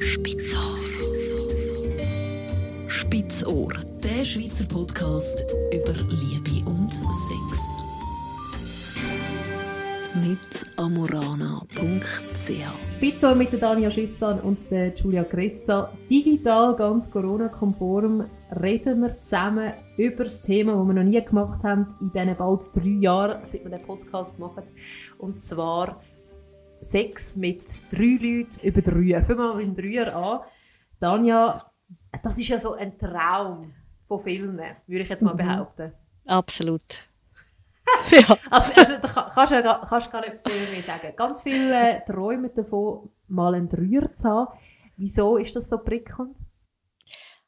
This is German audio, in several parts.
Spitzohr. Spitzohr, der Schweizer Podcast über Liebe und Sex. Mit amorana.ch Spitzohr mit der Dania Schifftan und der Julia Christa. Digital, ganz Corona-konform reden wir zusammen über das Thema, das wir noch nie gemacht haben, in diesen bald drei Jahren, seit wir den Podcast machen. Und zwar Sex mit drei Leuten über drei. Fangen wir mal dem Dreier an. Danja, das ist ja so ein Traum von Filmen, würde ich jetzt mal Mhm. behaupten. Absolut. ja. Also, also da kann- kannst du ja kannst gar nicht viel mehr sagen. Ganz viele träumen davon, mal einen Dreier zu haben. Wieso ist das so prickelnd?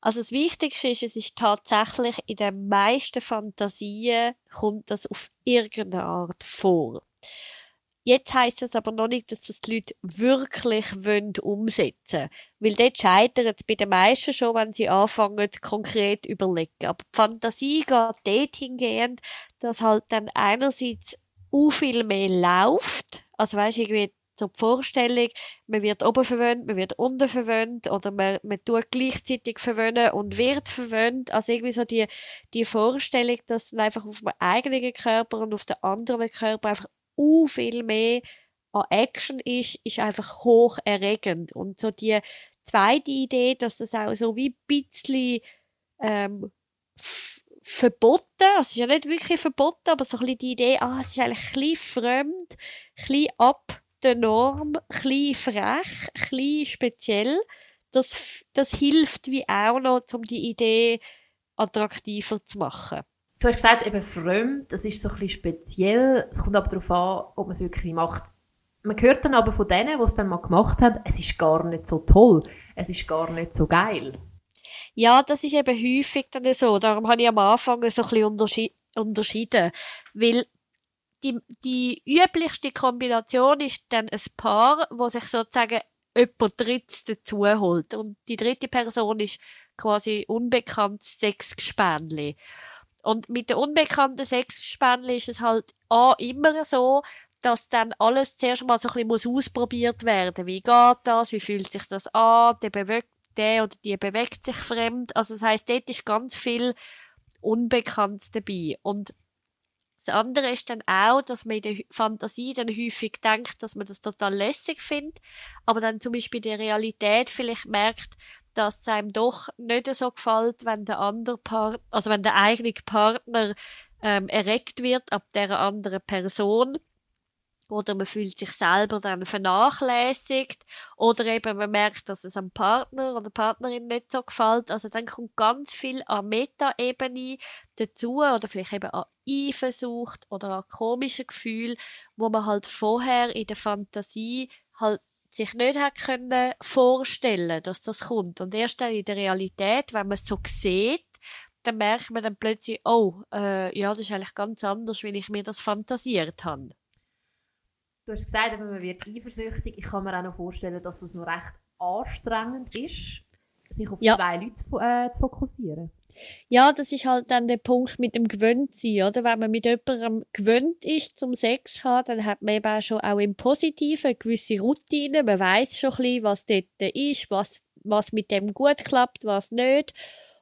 Also das Wichtigste ist, es ist tatsächlich in den meisten Fantasien kommt das auf irgendeine Art vor. Jetzt heisst es aber noch nicht, dass das die Leute wirklich wollen umsetzen Weil dort scheitert es bei den meisten schon, wenn sie anfangen, konkret überlegen. Aber die Fantasie geht dort hingehend, dass halt dann einerseits u viel mehr läuft. Also weisst irgendwie so die Vorstellung, man wird oben verwöhnt, man wird unten verwöhnt oder man, man tut gleichzeitig verwöhnen und wird verwöhnt. Also irgendwie so die, die Vorstellung, dass dann einfach auf dem eigenen Körper und auf dem anderen Körper einfach u viel mehr an Action ist, ist einfach hoch erregend. Und so die zweite Idee, dass das auch so wie ein bisschen ähm, verboten, also es ist ja nicht wirklich verboten, aber so ein bisschen die Idee, ah, es ist eigentlich ein bisschen fremd, ein bisschen ab der Norm, ein bisschen frech, ein bisschen speziell. Das, das hilft wie auch noch, um die Idee attraktiver zu machen. Du hast gesagt, eben fremd, das ist so ein bisschen speziell. Es kommt aber darauf an, ob man es wirklich macht. Man hört dann aber von denen, die es dann mal gemacht haben, es ist gar nicht so toll, es ist gar nicht so geil. Ja, das ist eben häufig dann so. Darum habe ich am Anfang so ein bisschen unterschi unterschieden. Weil die, die üblichste Kombination ist dann ein Paar, wo sich sozusagen jemand Drittes dazu holt. Und die dritte Person ist quasi unbekanntes Sexgespänli. Und mit den unbekannten Sexgespänli ist es halt A, immer so, dass dann alles zuerst mal so ein bisschen muss ausprobiert werden. Wie geht das? Wie fühlt sich das an? Der bewegt der oder die bewegt sich fremd. Also das heißt, dort ist ganz viel Unbekanntes dabei. Und das andere ist dann auch, dass man in der Fantasie dann häufig denkt, dass man das total lässig findet, aber dann zum Beispiel in der Realität vielleicht merkt, dass es einem doch nicht so gefällt, wenn der andere Part also wenn der eigene Partner ähm, erregt wird ab der anderen Person oder man fühlt sich selber dann vernachlässigt oder eben man merkt, dass es am Partner oder Partnerin nicht so gefällt. Also dann kommt ganz viel an Meta-Ebene dazu oder vielleicht eben an Eifersucht oder an komische Gefühle, wo man halt vorher in der Fantasie halt sich nicht hat können vorstellen, dass das kommt. Und erst dann in der Realität, wenn man es so sieht, dann merkt man dann plötzlich, oh, äh, ja, das ist eigentlich ganz anders, wie ich mir das fantasiert habe. Du hast gesagt, man wird eifersüchtig. Ich kann mir auch noch vorstellen, dass es noch recht anstrengend ist, sich auf Ja. zwei Leute zu, äh, zu fokussieren. Ja, das ist halt dann der Punkt mit dem Gewöhntsein, oder? Wenn man mit jemandem gewöhnt ist zum Sex zu haben, dann hat man eben auch schon auch im Positiven eine gewisse Routine. Man weiß schon ein bisschen, was dort ist, was, was mit dem gut klappt, was nicht.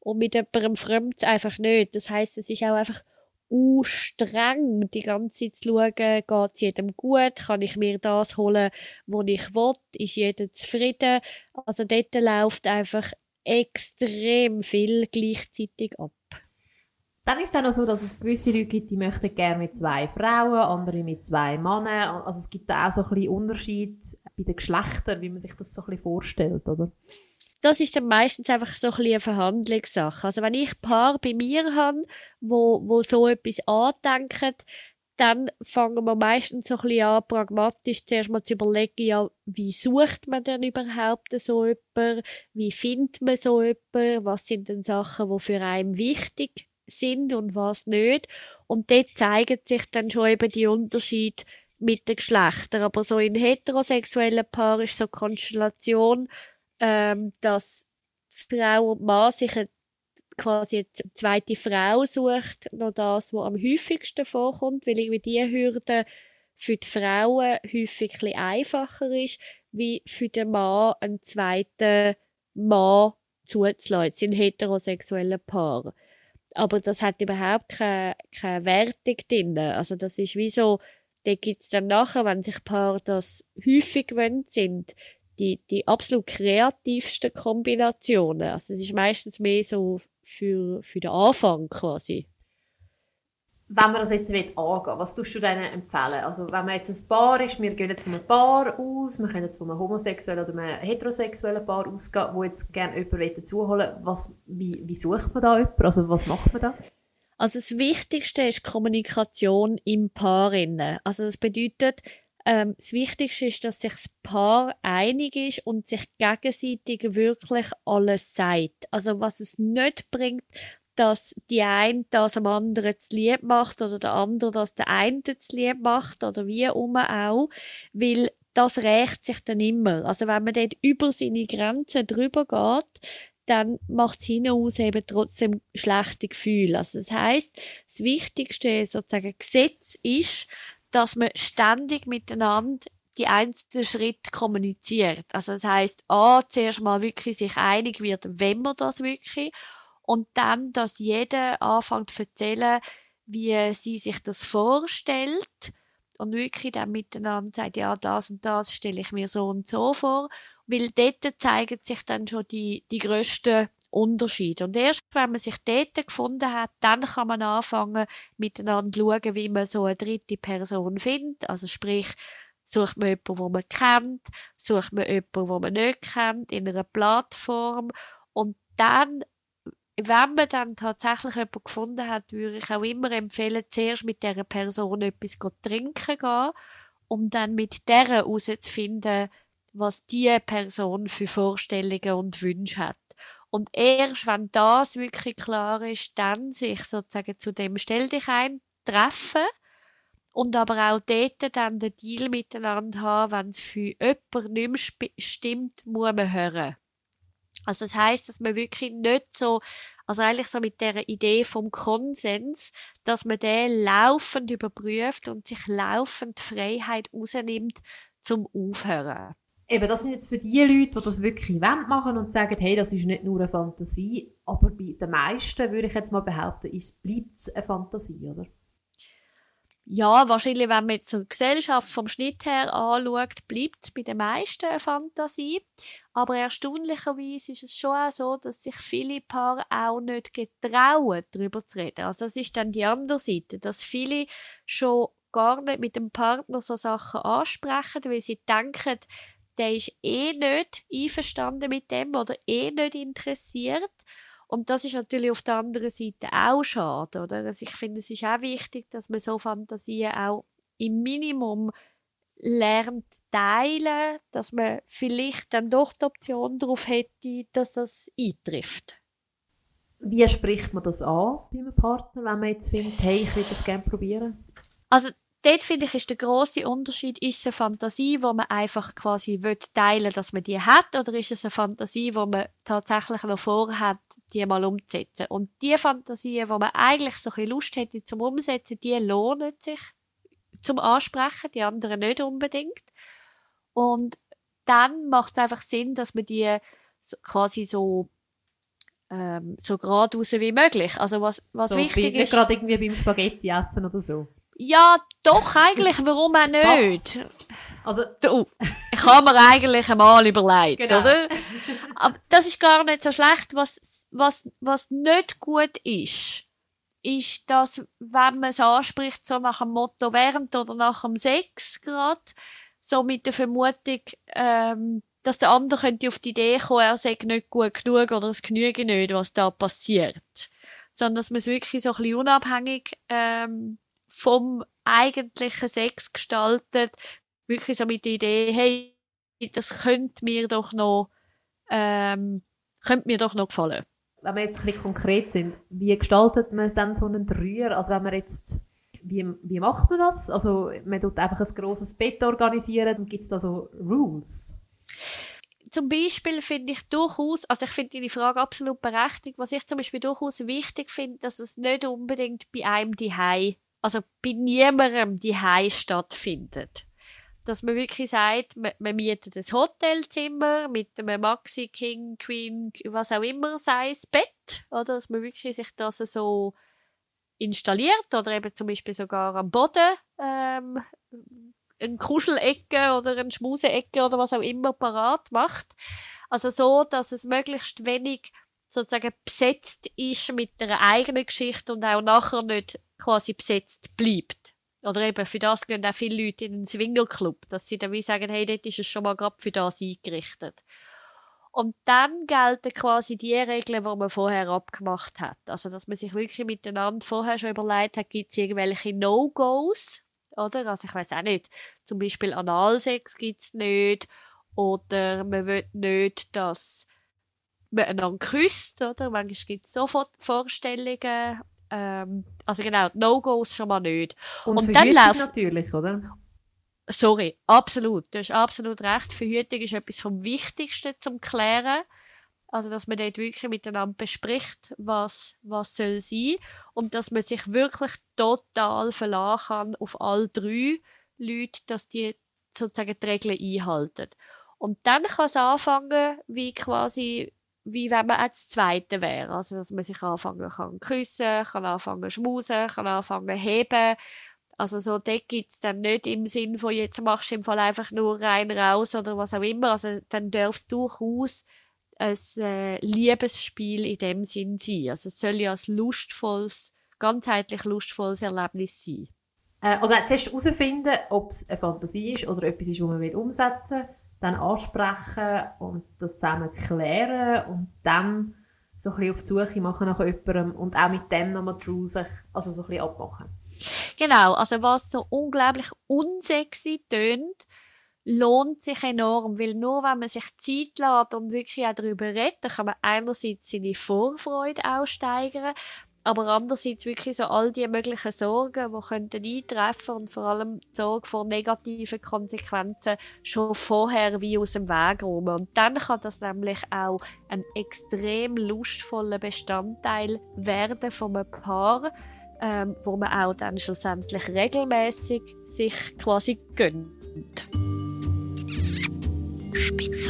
Und mit jemandem fremd einfach nicht. Das heißt, es ist auch einfach u streng, die ganze Zeit zu schauen, geht es jedem gut, kann ich mir das holen, was ich will, ist jeder zufrieden. Also dort läuft einfach extrem viel gleichzeitig ab. Dann ist es auch noch so, dass es gewisse Leute gibt, die möchten gerne mit zwei Frauen, andere mit zwei Männern. Also es gibt da auch so ein bisschen Unterschied bei den Geschlechtern, wie man sich das so ein bisschen vorstellt, oder? Das ist dann meistens einfach so ein bisschen eine Verhandlungssache. Also wenn ich Paar bei mir habe, wo, wo so etwas andenken, dann fangen wir meistens so ein bisschen an, pragmatisch zuerst mal zu überlegen, ja, wie sucht man denn überhaupt so jemanden? Wie findet man so jemanden? Was sind denn Sachen, die für einen wichtig sind und was nicht? Und dort zeigen sich dann schon eben die Unterschiede mit den Geschlechtern. Aber so in heterosexuellen Paaren ist so Konstellation, ähm, dass Frau und Mann sich eine, quasi eine zweite Frau sucht, noch das, was am häufigsten vorkommt, weil irgendwie die Hürde für die Frauen häufig ein einfacher ist, wie für den Mann einen zweiten Mann zuzulassen. Es sind heterosexuelle Paare. Aber das hat überhaupt keine, keine Wertung drin. Also das ist wie so, da gibt es dann nachher, wenn sich Paare das häufig gewöhnt sind, die, die absolut kreativsten Kombinationen. Also es ist meistens mehr so für, für den Anfang quasi. Wenn man das jetzt angehen will, was tust du denen empfehlen? Also wenn man jetzt ein Paar ist, wir gehen jetzt von einem Paar aus, wir können jetzt von einem homosexuellen oder einem heterosexuellen Paar ausgehen, wo jetzt gerne jemanden dazuholen was wie, wie sucht man da jemanden? Also was macht man da? Also das Wichtigste ist Kommunikation im Paar. Also das bedeutet, ähm, das Wichtigste ist, dass sich das Paar einig ist und sich gegenseitig wirklich alles sagt. Also was es nicht bringt, dass die eine das am anderen zu lieb macht oder der andere das der eine zu lieb macht oder wie immer auch, weil das rächt sich dann immer. Also wenn man dort über seine Grenzen drüber geht, dann macht es hinaus eben trotzdem schlechte Gefühle. Also das heißt, das wichtigste sozusagen Gesetz ist, dass man ständig miteinander die einzelnen Schritte kommuniziert. Also das heißt, a zuerst mal wirklich sich einig wird, wenn man das wirklich und dann, dass jeder anfängt zu erzählen, wie sie sich das vorstellt und wirklich dann miteinander sagt, ja, das und das stelle ich mir so und so vor, weil dort zeigen sich dann schon die, die grössten Unterschiede. Und erst wenn man sich dort gefunden hat, dann kann man anfangen, miteinander zu schauen, wie man so eine dritte Person findet. Also sprich, sucht man jemanden, den man kennt, sucht man jemanden, den man nicht kennt, in einer Plattform. Und dann wenn man dann tatsächlich jemanden gefunden hat, würde ich auch immer empfehlen, zuerst mit dieser Person etwas zu trinken gehen, um dann mit der herauszufinden, was diese Person für Vorstellungen und Wünsche hat. Und erst wenn das wirklich klar ist, dann sich sozusagen zu dem Stell dich ein treffen und aber auch dort dann den Deal miteinander haben, wenn es für jemanden nicht mehr stimmt, muss man hören. Also das heißt, dass man wirklich nicht so, also eigentlich so mit der Idee vom Konsens, dass man den laufend überprüft und sich laufend Freiheit rausnimmt zum Aufhören. Eben, das sind jetzt für die Leute, die das wirklich machen und sagen, hey, das ist nicht nur eine Fantasie, aber bei den meisten, würde ich jetzt mal behaupten, bleibt es eine Fantasie, oder? Ja, wahrscheinlich, wenn man jetzt so die Gesellschaft vom Schnitt her anschaut, bleibt es bei den meisten eine Fantasie. Aber erstaunlicherweise ist es schon auch so, dass sich viele Paare auch nicht getrauen, darüber zu reden. Also es ist dann die andere Seite, dass viele schon gar nicht mit dem Partner so Sachen ansprechen, weil sie denken, der ist eh nicht einverstanden mit dem oder eh nicht interessiert. Und das ist natürlich auf der anderen Seite auch schade, oder? Also ich finde, es ist auch wichtig, dass man so Fantasien auch im Minimum lernt teilen, dass man vielleicht dann doch die Option darauf hätte, dass das eintrifft. Wie spricht man das an bei einem Partner, wenn man jetzt findet, hey, ich würde das gerne probieren? Also dort finde ich, ist der große Unterschied, ist es eine Fantasie, wo man einfach quasi will teilen dass man die hat, oder ist es eine Fantasie, wo man tatsächlich noch vorhat, die mal umzusetzen? Und die Fantasien, wo man eigentlich so ein Lust hätte zum Umsetzen, die lohnen sich zum Ansprechen, die anderen nicht unbedingt. Und dann macht es einfach Sinn, dass man die so, quasi so ähm, so geradeaus wie möglich. Also was, was so, wichtig ist... Nicht gerade irgendwie beim Spaghetti essen oder so. Ja, doch, eigentlich, warum auch nicht? Also, du, ich habe mir eigentlich einmal überlegt, Genau. oder? Aber das ist gar nicht so schlecht. Was, was, was nicht gut ist, ist, dass, wenn man es anspricht, so nach dem Motto während oder nach dem Sex gerade, so mit der Vermutung, ähm, dass der andere könnte auf die Idee kommen, er sei nicht gut genug oder es genüge nicht, was da passiert. Sondern dass man es wirklich so ein bisschen unabhängig ähm, vom eigentlichen Sex gestaltet, wirklich so mit der Idee, hey, das könnte mir doch noch, ähm, könnte mir doch noch gefallen. wenn wir jetzt ein bisschen konkret sind, wie gestaltet man dann so einen Dreier? Also wenn man jetzt, wie, wie macht man das? Also man tut einfach ein grosses Bett organisieren und gibt es da so Rules? zum Beispiel finde ich durchaus, also ich finde deine Frage absolut berechtigt, was ich zum Beispiel durchaus wichtig finde, dass es nicht unbedingt bei einem die also bei niemandem die stattfindet. dass man wirklich sagt, man, man mietet ein Hotelzimmer mit einem Maxi, King, Queen, was auch immer sei Bett, oder? Dass man wirklich sich das so installiert oder eben zum Beispiel sogar am Boden ähm, eine Kuschelecke oder eine Schmuseecke oder was auch immer parat macht. Also so, dass es möglichst wenig sozusagen besetzt ist mit einer eigenen Geschichte und auch nachher nicht quasi besetzt bleibt. Oder eben, für das gehen auch viele Leute in einen Swingerclub, dass sie dann wie sagen, hey, dort ist es schon mal gerade für das eingerichtet. Und dann gelten quasi die Regeln, die man vorher abgemacht hat. Also, dass man sich wirklich miteinander vorher schon überlegt hat, gibt es irgendwelche No-Gos, oder? Also, ich weiß auch nicht. Zum Beispiel Analsex gibt es nicht. Oder man will nicht, dass man einander küsst, oder? Manchmal gibt es sofort Vorstellungen. Ähm, also genau, No-Gos schon mal nicht. Und, und dann läuft natürlich, oder? Sorry, absolut. Du hast absolut recht. Verhütung ist etwas vom Wichtigsten zum Klären. Also, dass man dort wirklich miteinander bespricht, was, was soll sein. Und dass man sich wirklich total verlassen kann auf all drei Leute, dass die sozusagen die Regeln einhalten. Und dann kann es anfangen, wie quasi wie wenn man als Zweite wäre. Also, dass man sich anfangen kann küssen, kann anfangen schmusen, kann anfangen heben. Also, so, dort gibt es dann nicht im Sinn von, jetzt machst du im Fall einfach nur rein raus oder was auch immer. Also, dann darf es durchaus ein äh, Liebesspiel in dem Sinn sein. Also, es soll ja ein lustvolles, ganzheitlich lustvolles Erlebnis sein. Äh, oder zuerst herausfinden, ob es eine Fantasie ist oder etwas ist, was man umsetzen will dann ansprechen und das zusammen klären und dann so ein auf die Suche machen nach jemandem und auch mit dem nochmal sich also so ein abmachen. Genau, also was so unglaublich unsexy tönt, lohnt sich enorm, weil nur wenn man sich Zeit lässt und wirklich auch darüber redet, dann kann man einerseits seine Vorfreude aussteigern, aber andererseits wirklich so all die möglichen Sorgen, die könnten eintreffen und vor allem die Sorge vor negativen Konsequenzen schon vorher wie aus dem Weg räumen. Und dann kann das nämlich auch ein extrem lustvoller Bestandteil werden von einem Paar, ähm, wo man auch dann schlussendlich regelmäßig sich quasi gönnt. Spitzohr.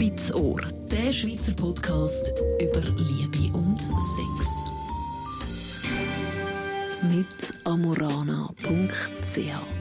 Spitzohr, der Schweizer Podcast über Liebe und Sex. Mit amorana.ch